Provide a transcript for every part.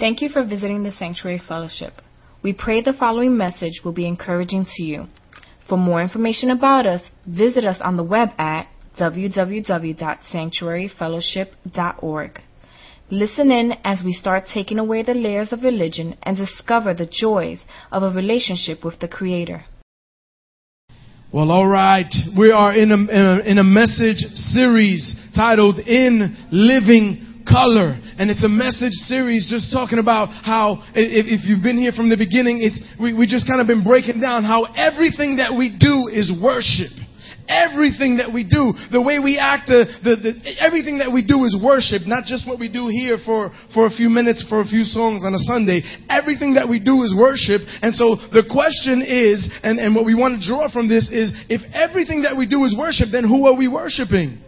Thank you for visiting the Sanctuary Fellowship. We pray the following message will be encouraging to you. For more information about us, visit us on the web at www.sanctuaryfellowship.org. Listen in as we start taking away the layers of religion and discover the joys of a relationship with the Creator. Well, all right. We are in a, in a, in a message series titled In Living color. And it's a message series just talking about how, if, if you've been here from the beginning, it's, we, we just kind of been breaking down how everything that we do is worship. Everything that we do, the way we act, the, the, the, everything that we do is worship, not just what we do here for, for a few minutes, for a few songs on a Sunday. Everything that we do is worship. And so the question is, and, and what we want to draw from this is, if everything that we do is worship, then who are we worshiping?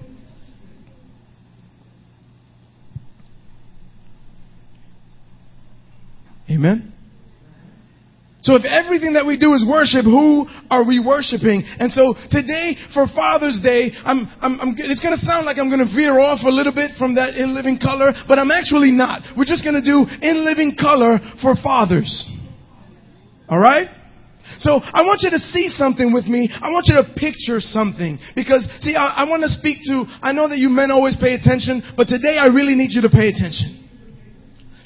Amen? So if everything that we do is worship, who are we worshiping? And so today for Father's Day, I'm, I'm, I'm, it's going to sound like I'm going to veer off a little bit from that in living color, but I'm actually not. We're just going to do in living color for fathers. All right? So I want you to see something with me. I want you to picture something. Because, see, I, I want to speak to, I know that you men always pay attention, but today I really need you to pay attention.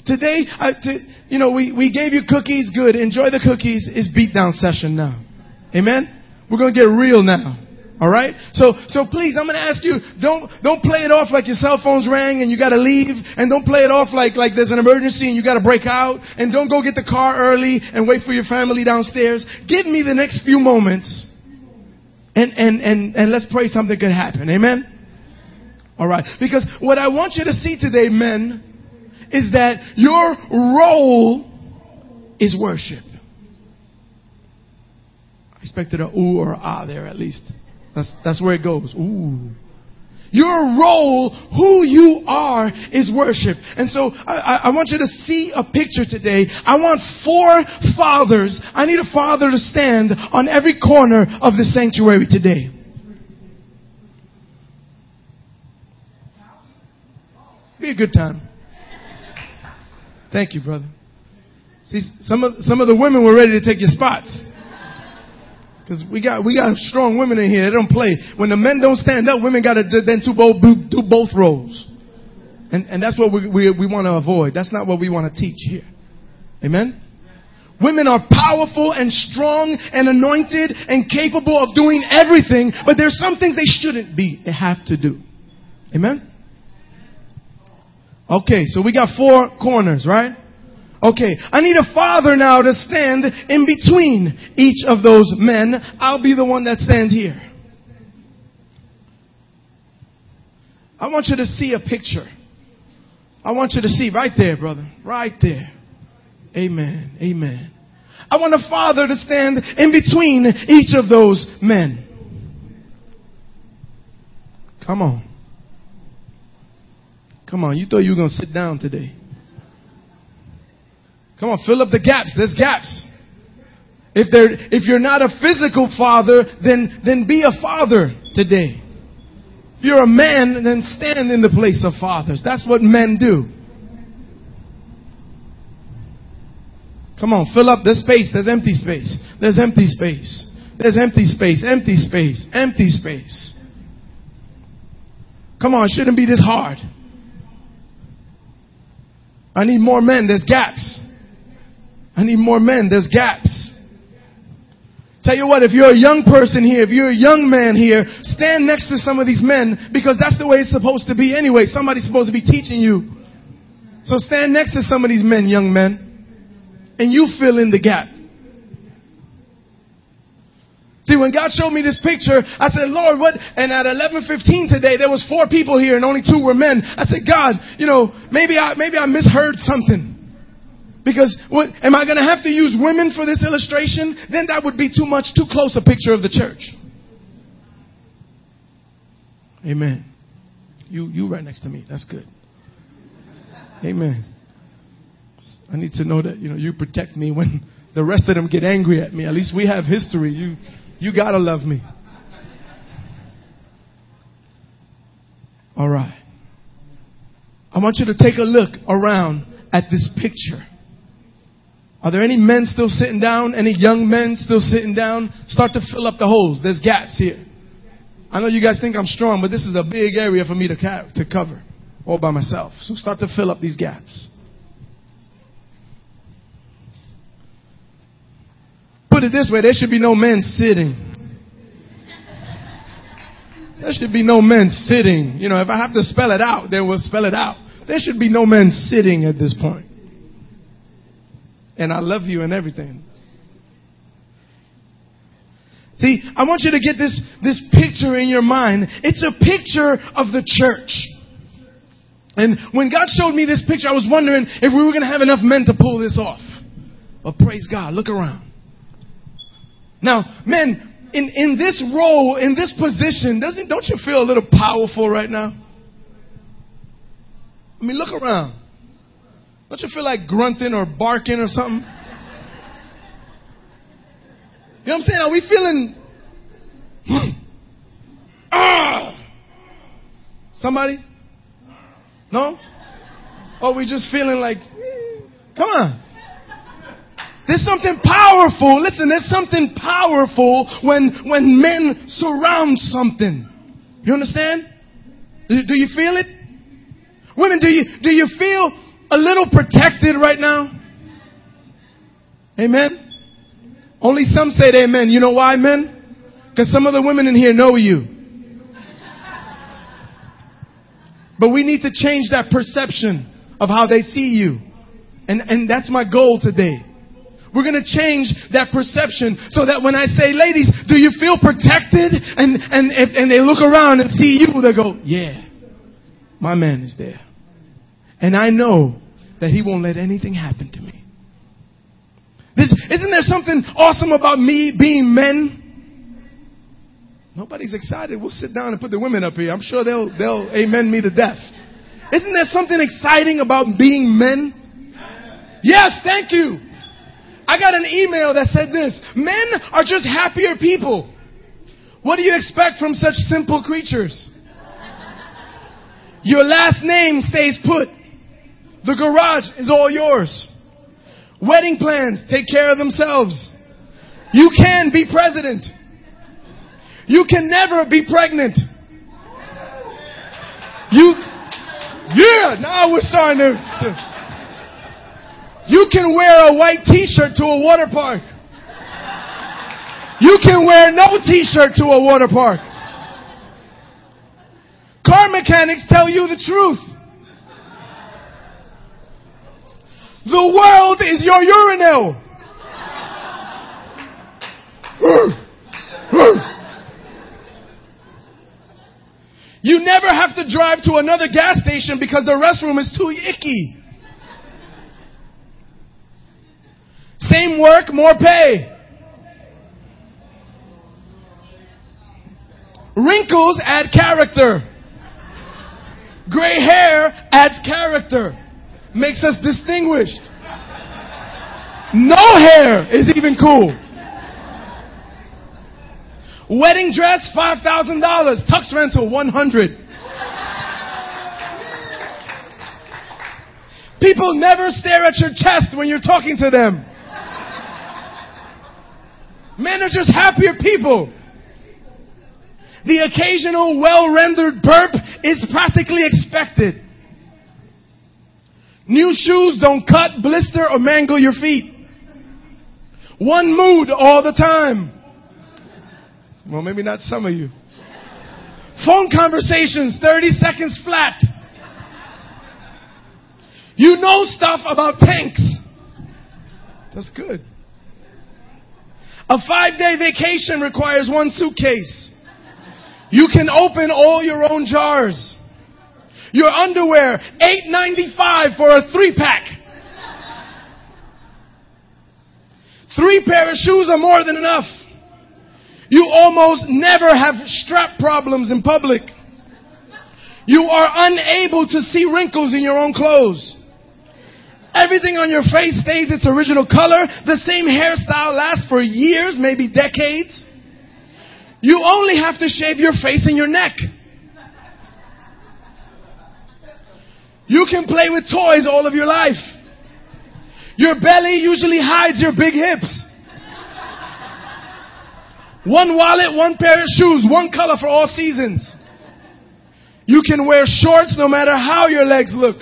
Today, I, to, you know, we, we gave you cookies. Good. Enjoy the cookies. It's beatdown session now. Amen? We're going to get real now. All right? So, so please, I'm going to ask you, don't, don't play it off like your cell phone's rang and you got to leave. And don't play it off like, like there's an emergency and you got to break out. And don't go get the car early and wait for your family downstairs. Give me the next few moments and, and, and, and let's pray something could happen. Amen? All right. Because what I want you to see today, men, is that your role is worship. I expected a ooh or a ah there at least. That's, that's where it goes. Ooh. Your role, who you are, is worship. And so I, I, want you to see a picture today. I want four fathers. I need a father to stand on every corner of the sanctuary today. Be a good time. Thank you, brother. See, some of, some of the women were ready to take your spots. Cause we got, we got strong women in here. They don't play. When the men don't stand up, women gotta then do both, do both roles. And, and that's what we, we, we want to avoid. That's not what we want to teach here. Amen? Women are powerful and strong and anointed and capable of doing everything, but there's some things they shouldn't be. They have to do. Amen? Okay, so we got four corners, right? Okay, I need a father now to stand in between each of those men. I'll be the one that stands here. I want you to see a picture. I want you to see right there, brother. Right there. Amen. Amen. I want a father to stand in between each of those men. Come on. Come on, you thought you were going to sit down today. Come on, fill up the gaps. There's gaps. If there, if you're not a physical father, then, then be a father today. If you're a man, then stand in the place of fathers. That's what men do. Come on, fill up the space. There's empty space. There's empty space. There's empty space, empty space, empty space. Come on, it shouldn't be this hard. I need more men. There's gaps. I need more men. There's gaps. Tell you what, if you're a young person here, if you're a young man here, stand next to some of these men because that's the way it's supposed to be anyway. Somebody's supposed to be teaching you. So stand next to some of these men, young men, and you fill in the gap. See, when God showed me this picture, I said, Lord, what? And at 11:15 today, there was four people here, and only two were men. I said, God, you know, maybe I maybe I misheard something. Because what, am I going to have to use women for this illustration? Then that would be too much, too close a picture of the church. Amen. You you right next to me. That's good. Amen. I need to know that you know you protect me when the rest of them get angry at me. At least we have history. You you gotta love me. All right. I want you to take a look around at this picture. Are there any men still sitting down? Any young men still sitting down? Start to fill up the holes. There's gaps here. I know you guys think I'm strong, but this is a big area for me to, ca- to cover all by myself. So start to fill up these gaps. Put it this way there should be no men sitting. There should be no men sitting. You know, if I have to spell it out, then we'll spell it out. There should be no men sitting at this point. And I love you and everything. See, I want you to get this, this picture in your mind. It's a picture of the church. And when God showed me this picture, I was wondering if we were going to have enough men to pull this off. But praise God, look around. Now, men, in, in this role, in this position, doesn't, don't you feel a little powerful right now? I mean, look around. Don't you feel like grunting or barking or something? You know what I'm saying? Are we feeling. ah! Somebody? No? Or we just feeling like, eh, come on. There's something powerful. Listen, there's something powerful when, when men surround something. You understand? Do you feel it? Women, do you, do you feel a little protected right now? Amen? Only some said amen. You know why, men? Because some of the women in here know you. But we need to change that perception of how they see you. And, and that's my goal today. We're going to change that perception so that when I say, ladies, do you feel protected? And, and, and they look around and see you, they go, yeah, my man is there. And I know that he won't let anything happen to me. This, isn't there something awesome about me being men? Nobody's excited. We'll sit down and put the women up here. I'm sure they'll, they'll amen me to death. Isn't there something exciting about being men? Yes, thank you. I got an email that said this Men are just happier people. What do you expect from such simple creatures? Your last name stays put. The garage is all yours. Wedding plans take care of themselves. You can be president. You can never be pregnant. You, yeah, now we're starting to. You can wear a white t-shirt to a water park. You can wear no t-shirt to a water park. Car mechanics tell you the truth. The world is your urinal. You never have to drive to another gas station because the restroom is too icky. Same work, more pay. Wrinkles add character. Gray hair adds character. Makes us distinguished. No hair is even cool. Wedding dress, $5,000. Tux rental, 100 People never stare at your chest when you're talking to them. Men are just happier people. The occasional well rendered burp is practically expected. New shoes don't cut, blister, or mangle your feet. One mood all the time. Well, maybe not some of you. Phone conversations, 30 seconds flat. You know stuff about tanks. That's good. A five day vacation requires one suitcase. You can open all your own jars. Your underwear, eight ninety five for a three pack. Three pair of shoes are more than enough. You almost never have strap problems in public. You are unable to see wrinkles in your own clothes. Everything on your face stays its original color. The same hairstyle lasts for years, maybe decades. You only have to shave your face and your neck. You can play with toys all of your life. Your belly usually hides your big hips. One wallet, one pair of shoes, one color for all seasons. You can wear shorts no matter how your legs look.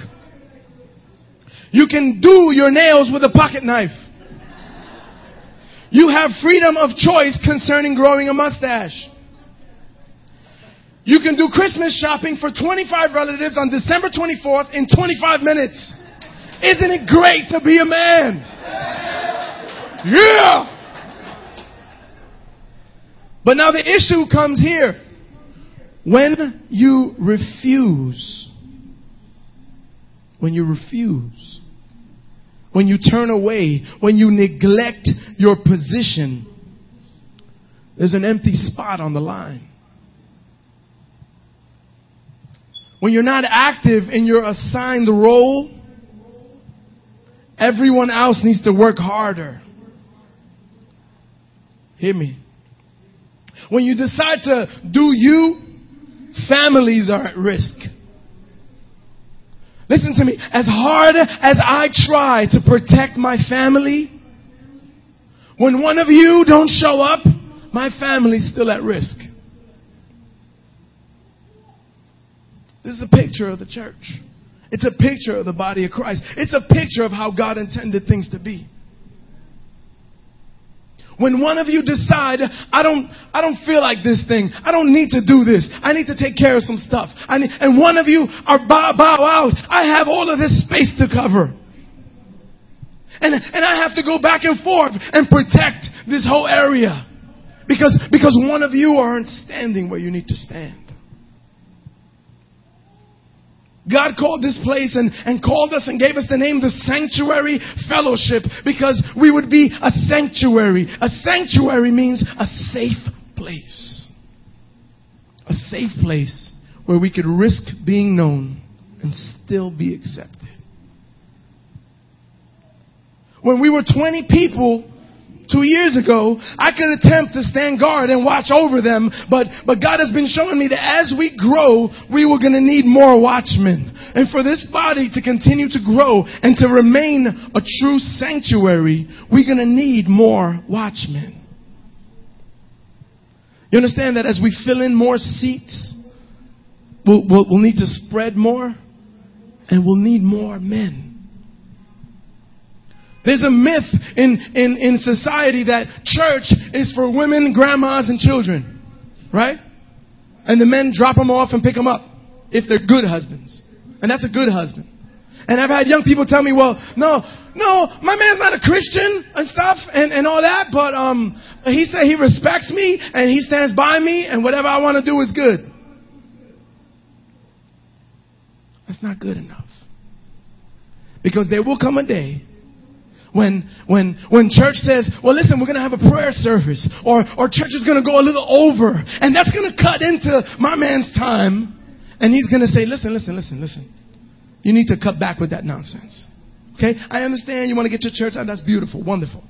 You can do your nails with a pocket knife. You have freedom of choice concerning growing a mustache. You can do Christmas shopping for 25 relatives on December 24th in 25 minutes. Isn't it great to be a man? Yeah! But now the issue comes here. When you refuse, when you refuse, when you turn away, when you neglect your position, there's an empty spot on the line. When you're not active in your assigned role, everyone else needs to work harder. Hear me. When you decide to do you, families are at risk. Listen to me. As hard as I try to protect my family, when one of you don't show up, my family's still at risk. This is a picture of the church. It's a picture of the body of Christ. It's a picture of how God intended things to be. When one of you decide, I don't, I don't feel like this thing. I don't need to do this. I need to take care of some stuff. I Need, and one of you are bow, bow out. I have all of this space to cover. And, and I have to go back and forth and protect this whole area. Because, because one of you aren't standing where you need to stand. God called this place and, and called us and gave us the name the Sanctuary Fellowship because we would be a sanctuary. A sanctuary means a safe place. A safe place where we could risk being known and still be accepted. When we were 20 people, two years ago, I could attempt to stand guard and watch over them, but, but God has been showing me that as we grow, we were gonna need more watchmen. And for this body to continue to grow and to remain a true sanctuary, we're gonna need more watchmen. You understand that as we fill in more seats, we'll, we'll, we'll need to spread more and we'll need more men. There's a myth in, in, in society that church is for women, grandmas, and children. Right? And the men drop them off and pick them up if they're good husbands. And that's a good husband. And I've had young people tell me, well, no, no, my man's not a Christian and stuff and, and all that, but um, he said he respects me and he stands by me and whatever I want to do is good. That's not good enough. Because there will come a day when, when, when church says, well, listen, we're going to have a prayer service, or, or church is going to go a little over, and that's going to cut into my man's time, and he's going to say, listen, listen, listen, listen. You need to cut back with that nonsense. Okay? I understand you want to get your church out. That's beautiful, wonderful.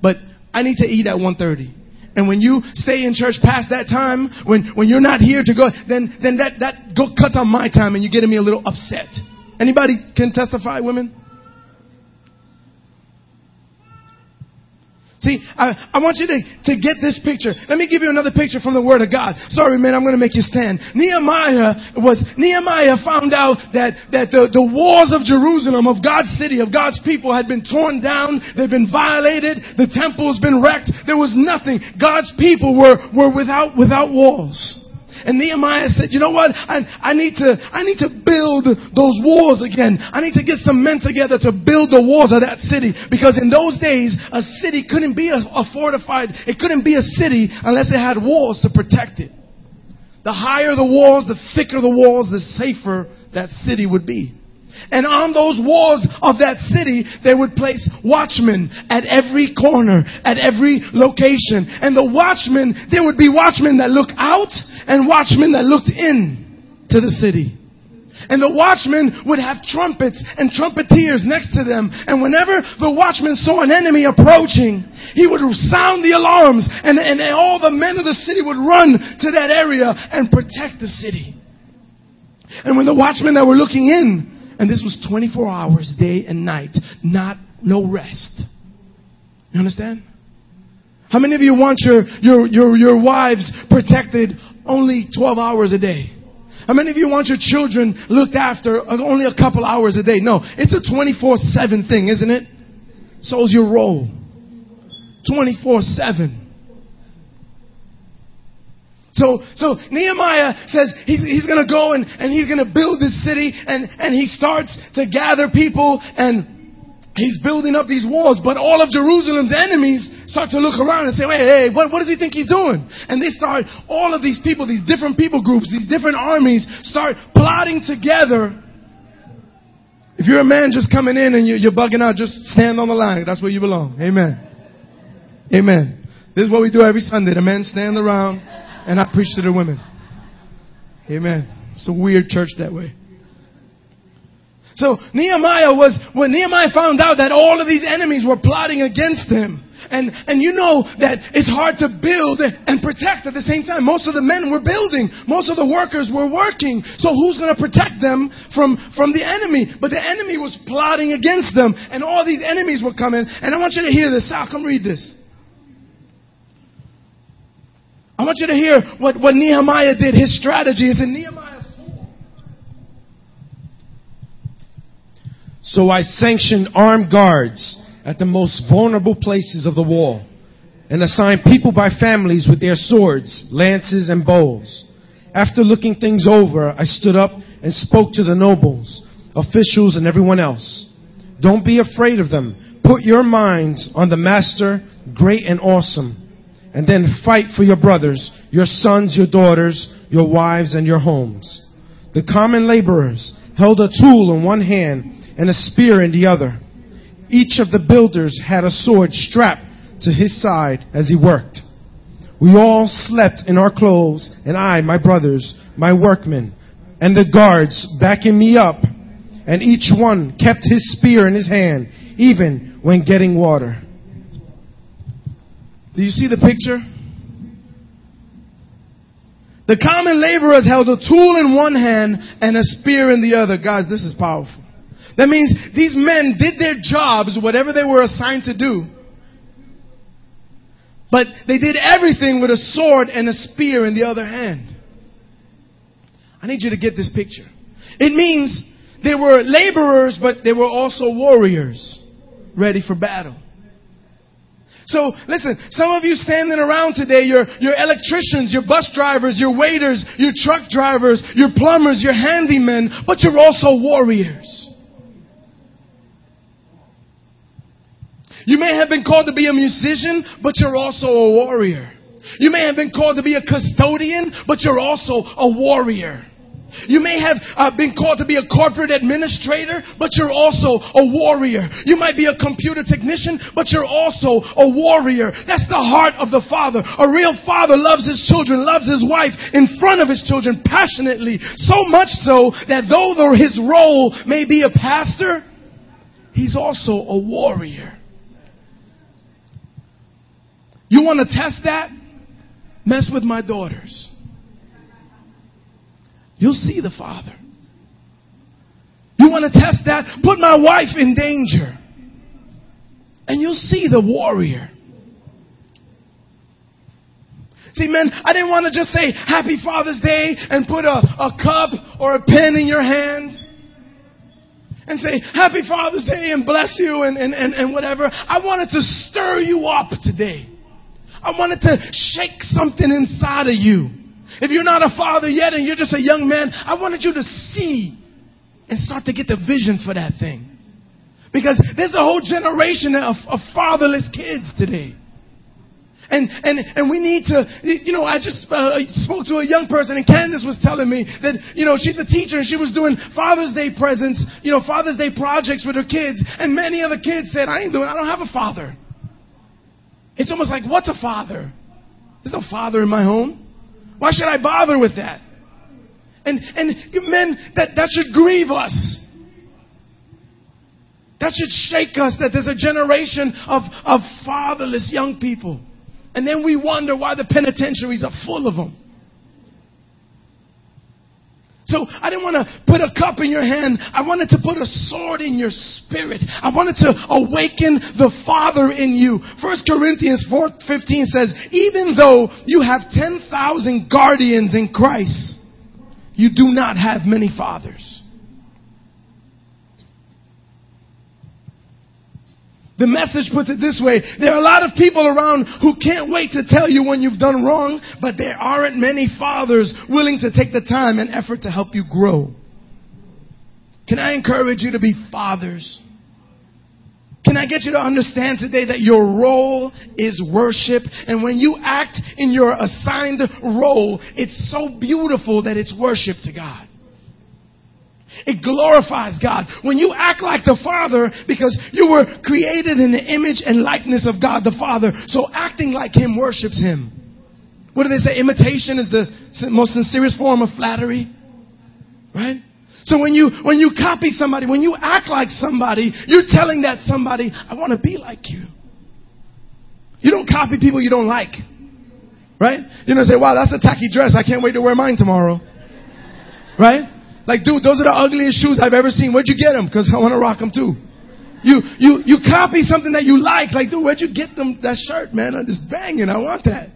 But I need to eat at 1.30. And when you stay in church past that time, when, when you're not here to go, then, then that, that go, cuts on my time and you're getting me a little upset. Anybody can testify, women? See, I, I want you to, to get this picture. Let me give you another picture from the Word of God. Sorry, man, I'm going to make you stand. Nehemiah was, Nehemiah found out that, that the, the walls of Jerusalem, of God's city, of God's people had been torn down. They've been violated. The temple has been wrecked. There was nothing. God's people were, were without, without walls. And Nehemiah said, you know what? I, I need to, I need to build those walls again. I need to get some men together to build the walls of that city. Because in those days, a city couldn't be a, a fortified, it couldn't be a city unless it had walls to protect it. The higher the walls, the thicker the walls, the safer that city would be. And on those walls of that city, they would place watchmen at every corner, at every location. And the watchmen, there would be watchmen that look out and watchmen that looked in to the city. And the watchmen would have trumpets and trumpeters next to them. And whenever the watchman saw an enemy approaching, he would sound the alarms and, and all the men of the city would run to that area and protect the city. And when the watchmen that were looking in, and this was 24 hours, day and night, not no rest. You understand? How many of you want your, your, your, your wives protected only 12 hours a day? How many of you want your children looked after only a couple hours a day? No, it's a 24-7 thing, isn't it? So's your role. 24-7. So, so Nehemiah says he's, he's going to go and, and he's going to build this city and, and he starts to gather people and he's building up these walls. But all of Jerusalem's enemies start to look around and say, hey, hey, what, what does he think he's doing? And they start, all of these people, these different people groups, these different armies start plotting together. If you're a man just coming in and you're, you're bugging out, just stand on the line. That's where you belong. Amen. Amen. This is what we do every Sunday. The men stand around and I preach to the women. Amen. It's a weird church that way. So Nehemiah was, when Nehemiah found out that all of these enemies were plotting against him, and, and you know that it's hard to build and protect at the same time. Most of the men were building. Most of the workers were working. So who's going to protect them from, from the enemy? But the enemy was plotting against them and all these enemies were coming. And I want you to hear this. Sal, come read this. I want you to hear what, what Nehemiah did. His strategy is in Nehemiah 4. So I sanctioned armed guards at the most vulnerable places of the wall and assigned people by families with their swords, lances, and bows. After looking things over, I stood up and spoke to the nobles, officials, and everyone else. Don't be afraid of them. Put your minds on the master, great and awesome and then fight for your brothers, your sons, your daughters, your wives, and your homes. The common laborers held a tool in one hand and a spear in the other. Each of the builders had a sword strapped to his side as he worked. We all slept in our clothes, and I, my brothers, my workmen, and the guards backing me up, and each one kept his spear in his hand, even when getting water. Do you see the picture? The common laborers held a tool in one hand and a spear in the other. Guys, this is powerful. That means these men did their jobs, whatever they were assigned to do. But they did everything with a sword and a spear in the other hand. I need you to get this picture. It means they were laborers, but they were also warriors, ready for battle. So listen, some of you standing around today, you're, electricians, you're bus drivers, you're waiters, you're truck drivers, you're plumbers, you're handymen, but you're also warriors. You may have been called to be a musician, but you're also a warrior. You may have been called to be a custodian, but you're also a warrior. You may have uh, been called to be a corporate administrator, but you're also a warrior. You might be a computer technician, but you're also a warrior. That's the heart of the father. A real father loves his children, loves his wife in front of his children passionately. So much so that though his role may be a pastor, he's also a warrior. You want to test that? Mess with my daughters. You'll see the Father. You want to test that? Put my wife in danger. And you'll see the warrior. See, man, I didn't want to just say Happy Father's Day and put a, a cup or a pen in your hand and say Happy Father's Day and bless you and, and, and, and whatever. I wanted to stir you up today. I wanted to shake something inside of you. If you're not a father yet and you're just a young man, I wanted you to see and start to get the vision for that thing. Because there's a whole generation of, of fatherless kids today. And, and, and we need to, you know, I just uh, spoke to a young person and Candace was telling me that, you know, she's a teacher and she was doing Father's Day presents, you know, Father's Day projects with her kids. And many of the kids said, I ain't doing, I don't have a father. It's almost like, what's a father? There's no father in my home. Why should I bother with that? And, and men, that, that should grieve us. That should shake us that there's a generation of, of fatherless young people. And then we wonder why the penitentiaries are full of them. So I didn't want to put a cup in your hand. I wanted to put a sword in your spirit. I wanted to awaken the Father in you. First Corinthians 4:15 says, "Even though you have 10,000 guardians in Christ, you do not have many fathers." The message puts it this way. There are a lot of people around who can't wait to tell you when you've done wrong, but there aren't many fathers willing to take the time and effort to help you grow. Can I encourage you to be fathers? Can I get you to understand today that your role is worship? And when you act in your assigned role, it's so beautiful that it's worship to God. It glorifies God. When you act like the Father, because you were created in the image and likeness of God the Father, so acting like Him worships Him. What do they say? Imitation is the most sincerest form of flattery. Right? So when you, when you copy somebody, when you act like somebody, you're telling that somebody, I want to be like you. You don't copy people you don't like. Right? You don't say, wow, that's a tacky dress. I can't wait to wear mine tomorrow. Right? Like, dude, those are the ugliest shoes I've ever seen. Where'd you get them? Because I want to rock them too. You, you, you copy something that you like. Like, dude, where'd you get them, that shirt, man? I'm just banging. I want that.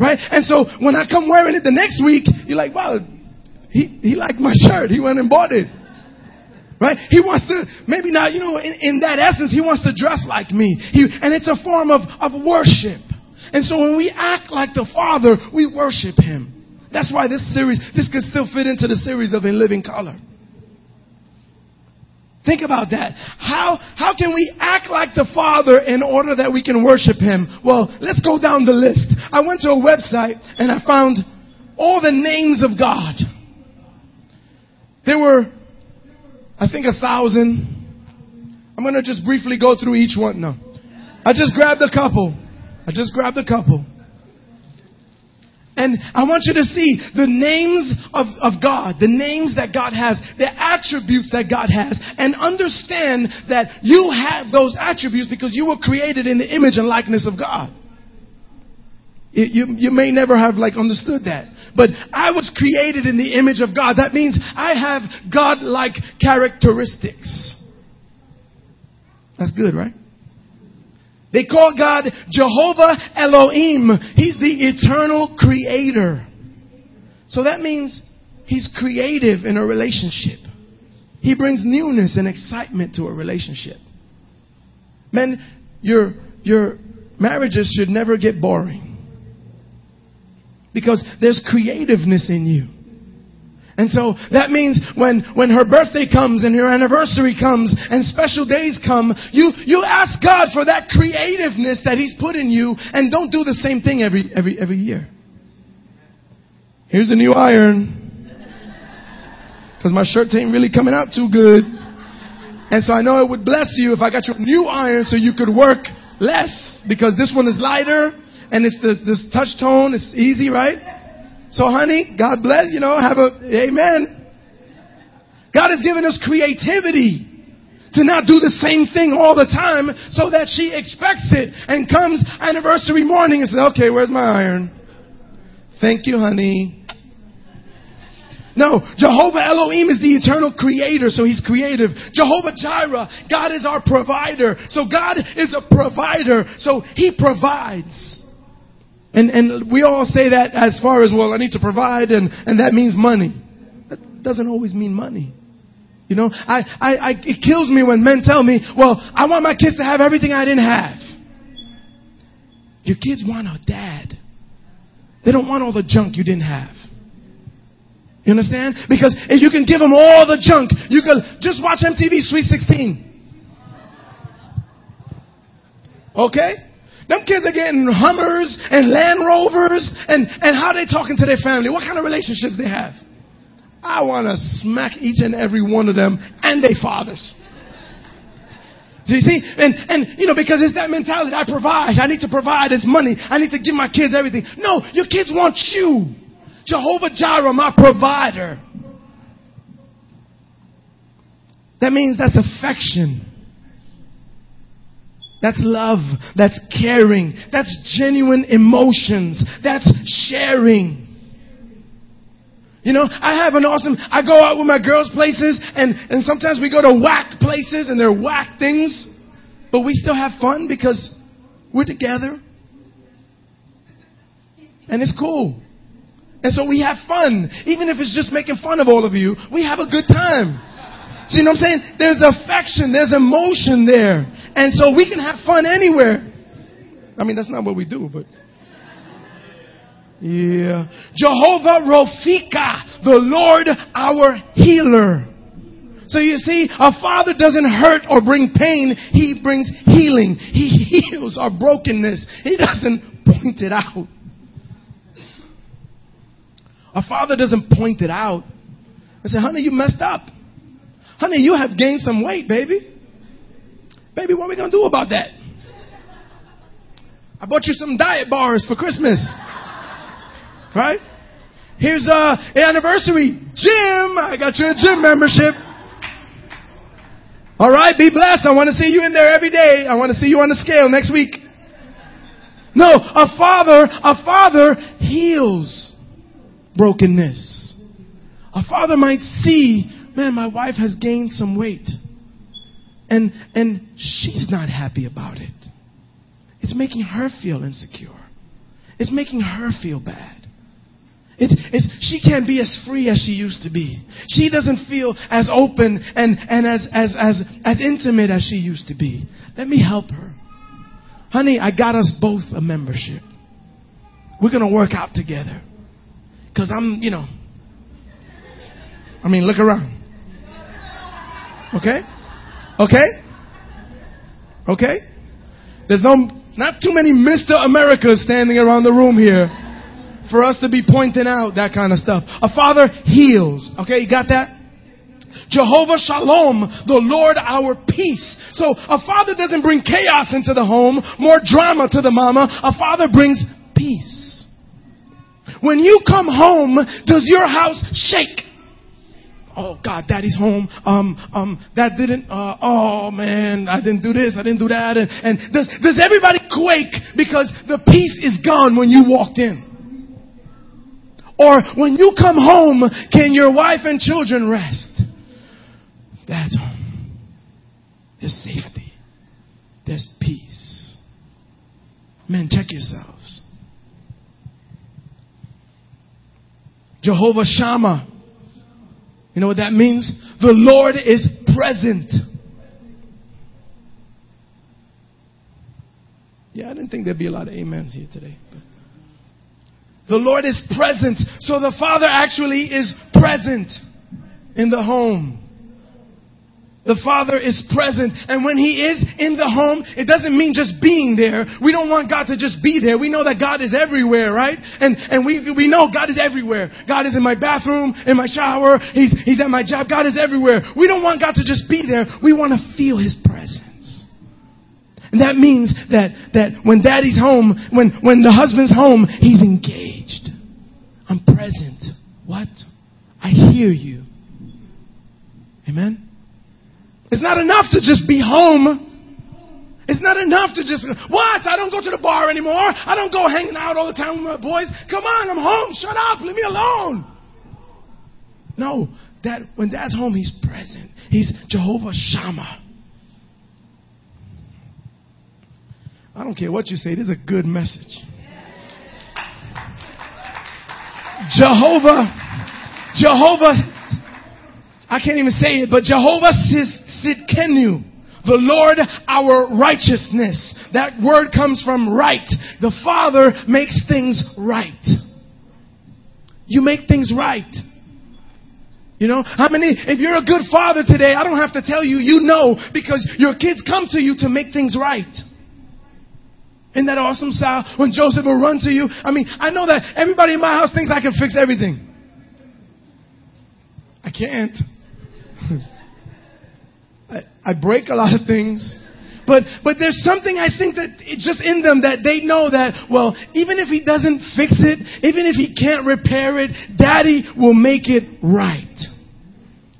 Right? And so when I come wearing it the next week, you're like, wow, he, he liked my shirt. He went and bought it. Right? He wants to, maybe not, you know, in, in that essence, he wants to dress like me. He, and it's a form of, of worship. And so when we act like the Father, we worship Him. That's why this series, this could still fit into the series of In Living Color. Think about that. How, how can we act like the Father in order that we can worship Him? Well, let's go down the list. I went to a website and I found all the names of God. There were, I think, a thousand. I'm going to just briefly go through each one. No. I just grabbed a couple. I just grabbed a couple. And I want you to see the names of, of God, the names that God has, the attributes that God has, and understand that you have those attributes because you were created in the image and likeness of God. You, you may never have like understood that. But I was created in the image of God. That means I have God-like characteristics. That's good, right? They call God Jehovah Elohim. He's the eternal creator. So that means He's creative in a relationship. He brings newness and excitement to a relationship. Men, your, your marriages should never get boring. Because there's creativeness in you. And so that means when, when her birthday comes and her anniversary comes and special days come, you, you ask God for that creativeness that He's put in you and don't do the same thing every, every, every year. Here's a new iron. Cause my shirt ain't really coming out too good. And so I know it would bless you if I got your new iron so you could work less because this one is lighter and it's the, this touch tone. It's easy, right? So honey, God bless, you know, have a, amen. God has given us creativity to not do the same thing all the time so that she expects it and comes anniversary morning and says, okay, where's my iron? Thank you, honey. No, Jehovah Elohim is the eternal creator, so he's creative. Jehovah Jireh, God is our provider. So God is a provider, so he provides. And, and we all say that as far as, well, I need to provide and, and that means money. That doesn't always mean money. You know, I, I, I, it kills me when men tell me, well, I want my kids to have everything I didn't have. Your kids want a dad. They don't want all the junk you didn't have. You understand? Because if you can give them all the junk, you can just watch MTV Sweet 16. Okay? Them kids are getting Hummers and Land Rovers and, and how they talking to their family. What kind of relationships they have. I want to smack each and every one of them and their fathers. Do you see? And, and, you know, because it's that mentality. I provide. I need to provide. It's money. I need to give my kids everything. No, your kids want you. Jehovah Jireh, my provider. That means that's affection. That's love. That's caring. That's genuine emotions. That's sharing. You know, I have an awesome, I go out with my girls places and, and sometimes we go to whack places and they're whack things, but we still have fun because we're together. And it's cool. And so we have fun. Even if it's just making fun of all of you, we have a good time. So you know what I'm saying? There's affection, there's emotion there. And so we can have fun anywhere. I mean, that's not what we do, but. Yeah. Jehovah Rophika, the Lord our healer. So you see, a father doesn't hurt or bring pain, he brings healing. He heals our brokenness. He doesn't point it out. A father doesn't point it out and say, honey, you messed up. Honey, you have gained some weight, baby. Baby, what are we going to do about that? I bought you some diet bars for Christmas. Right? Here's uh, a anniversary gym. I got you a gym membership. All right, be blessed. I want to see you in there every day. I want to see you on the scale next week. No, a father, a father heals brokenness. A father might see, man, my wife has gained some weight. And and she's not happy about it. It's making her feel insecure. It's making her feel bad. It's, it's, she can't be as free as she used to be. She doesn't feel as open and, and as, as, as, as intimate as she used to be. Let me help her. Honey, I got us both a membership. We're going to work out together. Because I'm, you know. I mean, look around. Okay? Okay? Okay? There's no, not too many Mr. Americas standing around the room here for us to be pointing out that kind of stuff. A father heals. Okay, you got that? Jehovah Shalom, the Lord our peace. So a father doesn't bring chaos into the home, more drama to the mama. A father brings peace. When you come home, does your house shake? Oh God, daddy's home. Um, um, that didn't, uh, oh man, I didn't do this, I didn't do that. And, and does, does everybody quake because the peace is gone when you walked in? Or when you come home, can your wife and children rest? That's home. There's safety. There's peace. Men, check yourselves. Jehovah Shammah. You know what that means? The Lord is present. Yeah, I didn't think there'd be a lot of amens here today. But. The Lord is present. So the Father actually is present in the home. The Father is present. And when He is in the home, it doesn't mean just being there. We don't want God to just be there. We know that God is everywhere, right? And, and we, we know God is everywhere. God is in my bathroom, in my shower. He's, he's at my job. God is everywhere. We don't want God to just be there. We want to feel His presence. And that means that, that when daddy's home, when, when the husband's home, he's engaged. I'm present. What? I hear you. Amen? It's not enough to just be home. It's not enough to just, what? I don't go to the bar anymore. I don't go hanging out all the time with my boys. Come on, I'm home. Shut up. Leave me alone. No, that when dad's home, he's present. He's Jehovah Shammah. I don't care what you say, this is a good message. Jehovah, Jehovah, I can't even say it, but Jehovah Sidkenu, the Lord our righteousness. That word comes from right. The Father makes things right. You make things right. You know, how many, if you're a good father today, I don't have to tell you, you know, because your kids come to you to make things right. Isn't that awesome, Sal? When Joseph will run to you. I mean, I know that everybody in my house thinks I can fix everything. I can't. I, break a lot of things. But, but there's something I think that it's just in them that they know that, well, even if he doesn't fix it, even if he can't repair it, daddy will make it right.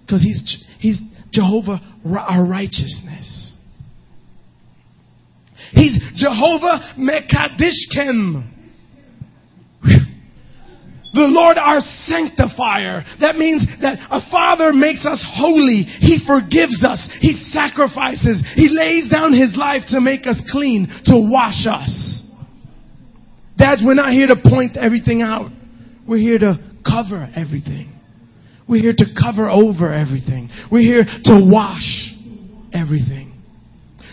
Because he's, he's Jehovah, our righteousness. He's Jehovah Mekadishkem. The Lord our sanctifier. That means that a father makes us holy. He forgives us. He sacrifices. He lays down his life to make us clean, to wash us. Dads, we're not here to point everything out. We're here to cover everything. We're here to cover over everything. We're here to wash everything.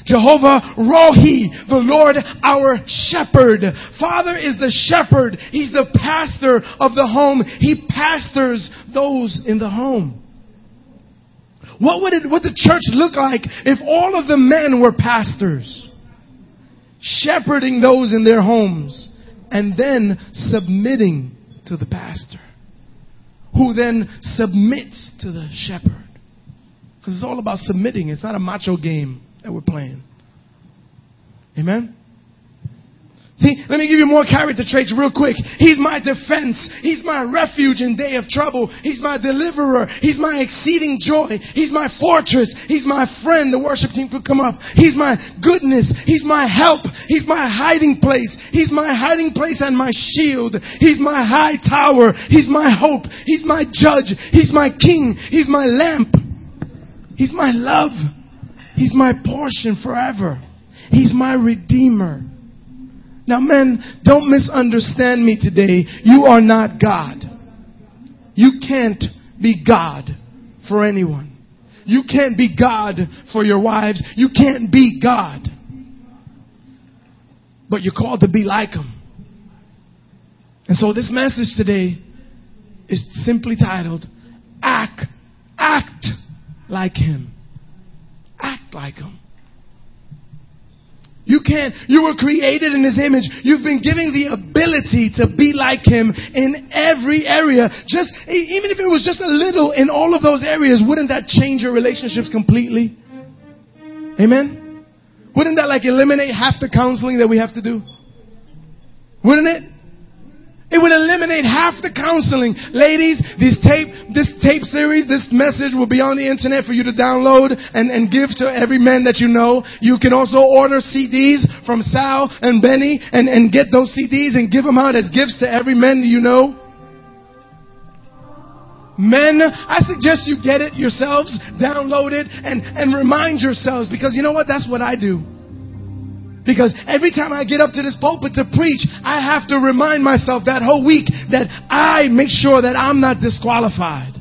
Jehovah Rohi, the Lord our shepherd. Father is the shepherd. He's the pastor of the home. He pastors those in the home. What would it, what the church look like if all of the men were pastors? Shepherding those in their homes and then submitting to the pastor. Who then submits to the shepherd. Because it's all about submitting. It's not a macho game that we're playing. Amen? See, let me give you more character traits real quick. He's my defense. He's my refuge in day of trouble. He's my deliverer. He's my exceeding joy. He's my fortress. He's my friend. The worship team could come up. He's my goodness. He's my help. He's my hiding place. He's my hiding place and my shield. He's my high tower. He's my hope. He's my judge. He's my king. He's my lamp. He's my love. He's my portion forever. He's my redeemer. Now, men, don't misunderstand me today. You are not God. You can't be God for anyone. You can't be God for your wives. You can't be God. But you're called to be like Him. And so this message today is simply titled, Act, Act like Him act like Him. You can't, you were created in His image. You've been given the ability to be like Him in every area. Just, even if it was just a little in all of those areas, wouldn't that change your relationships completely? Amen? Wouldn't that like eliminate half the counseling that we have to do? Wouldn't it? It would eliminate half the counseling. Ladies, this tape, this tape series, this message will be on the internet for you to download and, and give to every man that you know. You can also order CDs from Sal and Benny and, and get those CDs and give them out as gifts to every man you know. Men, I suggest you get it yourselves, download it, and, and remind yourselves because you know what? That's what I do. Because every time I get up to this pulpit to preach, I have to remind myself that whole week that I make sure that I'm not disqualified.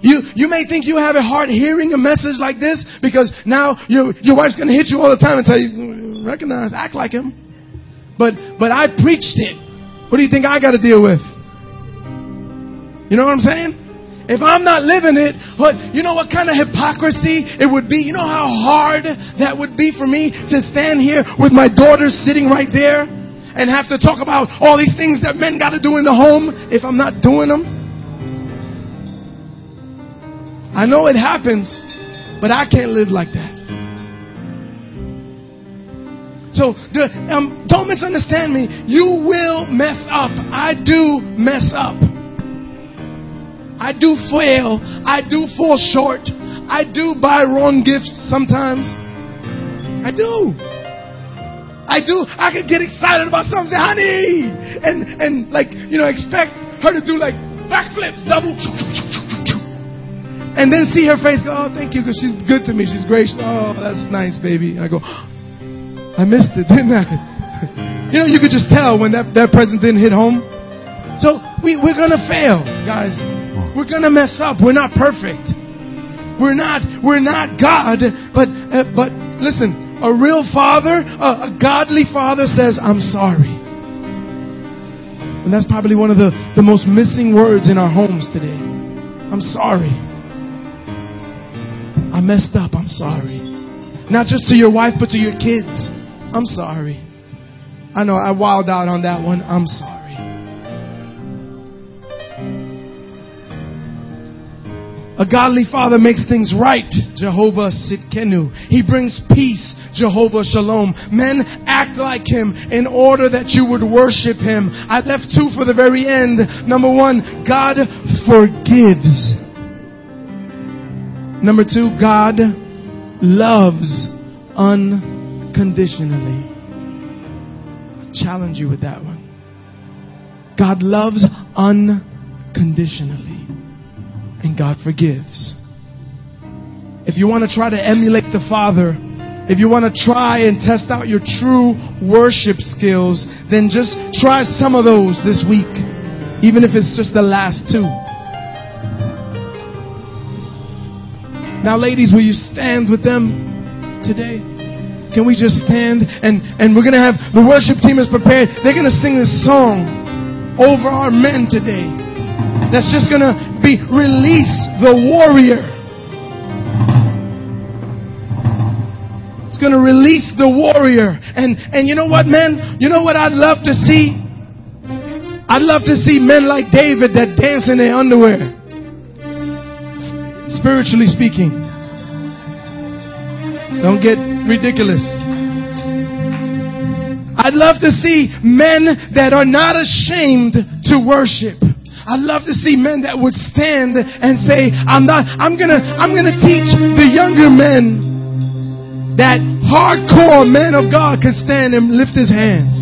You, you may think you have a hard hearing a message like this because now your, your wife's going to hit you all the time and tell you, mm, recognize, act like him. But, but I preached it. What do you think I got to deal with? You know what I'm saying? If I'm not living it, what, you know what kind of hypocrisy it would be? You know how hard that would be for me to stand here with my daughters sitting right there and have to talk about all these things that men got to do in the home if I'm not doing them? I know it happens, but I can't live like that. So the, um, don't misunderstand me. You will mess up. I do mess up. I do fail. I do fall short. I do buy wrong gifts sometimes. I do. I do. I can get excited about something, say, honey, and and like you know, expect her to do like backflips, double, and then see her face go, oh, thank you, because she's good to me. She's gracious. Oh, that's nice, baby. I go, I missed it, didn't I? you know, you could just tell when that that present didn't hit home. So we we're gonna fail, guys. We're gonna mess up. We're not perfect. We're not, we're not God, but, uh, but listen, a real father, a, a godly father says, I'm sorry. And that's probably one of the, the most missing words in our homes today. I'm sorry. I messed up. I'm sorry. Not just to your wife, but to your kids. I'm sorry. I know I wilded out on that one. I'm sorry. A godly father makes things right, Jehovah Tsidkenu. He brings peace, Jehovah Shalom. Men act like him in order that you would worship him. I left two for the very end. Number one, God forgives. Number two, God loves unconditionally. I challenge you with that one. God loves unconditionally. And God forgives. If you want to try to emulate the Father, if you want to try and test out your true worship skills, then just try some of those this week, even if it's just the last two. Now, ladies, will you stand with them today? Can we just stand and, and we're going to have the worship team is prepared. They're going to sing this song over our men today. That's just going to be release the warrior. It's going to release the warrior. And, and you know what, men? You know what I'd love to see? I'd love to see men like David that dance in their underwear. Spiritually speaking. Don't get ridiculous. I'd love to see men that are not ashamed to worship. I'd love to see men that would stand and say, I'm not, I'm gonna, I'm gonna teach the younger men that hardcore man of God can stand and lift his hands.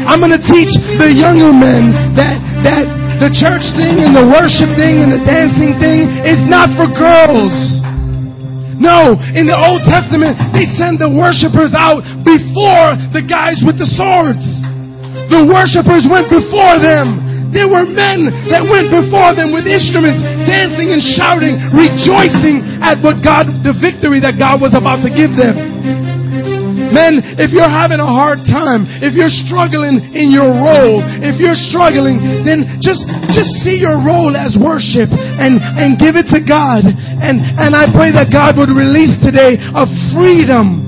I'm to teach the younger men that, that the church thing and the worship thing and the dancing thing is not for girls. No, in the Old Testament, they send the worshipers out before the guys with the swords. The worshipers went before them. There were men that went before them with instruments, dancing and shouting, rejoicing at what God, the victory that God was about to give them. Men, if you're having a hard time, if you're struggling in your role, if you're struggling, then just, just see your role as worship and, and give it to God. And, and I pray that God would release today a freedom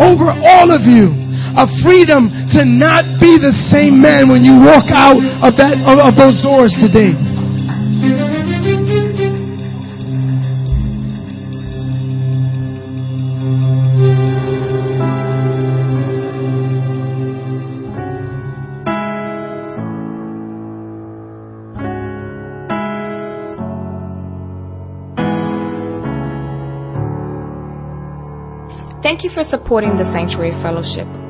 over all of you a freedom to not be the same man when you walk out of that of, of those doors today. Thank you for supporting the Sanctuary Fellowship.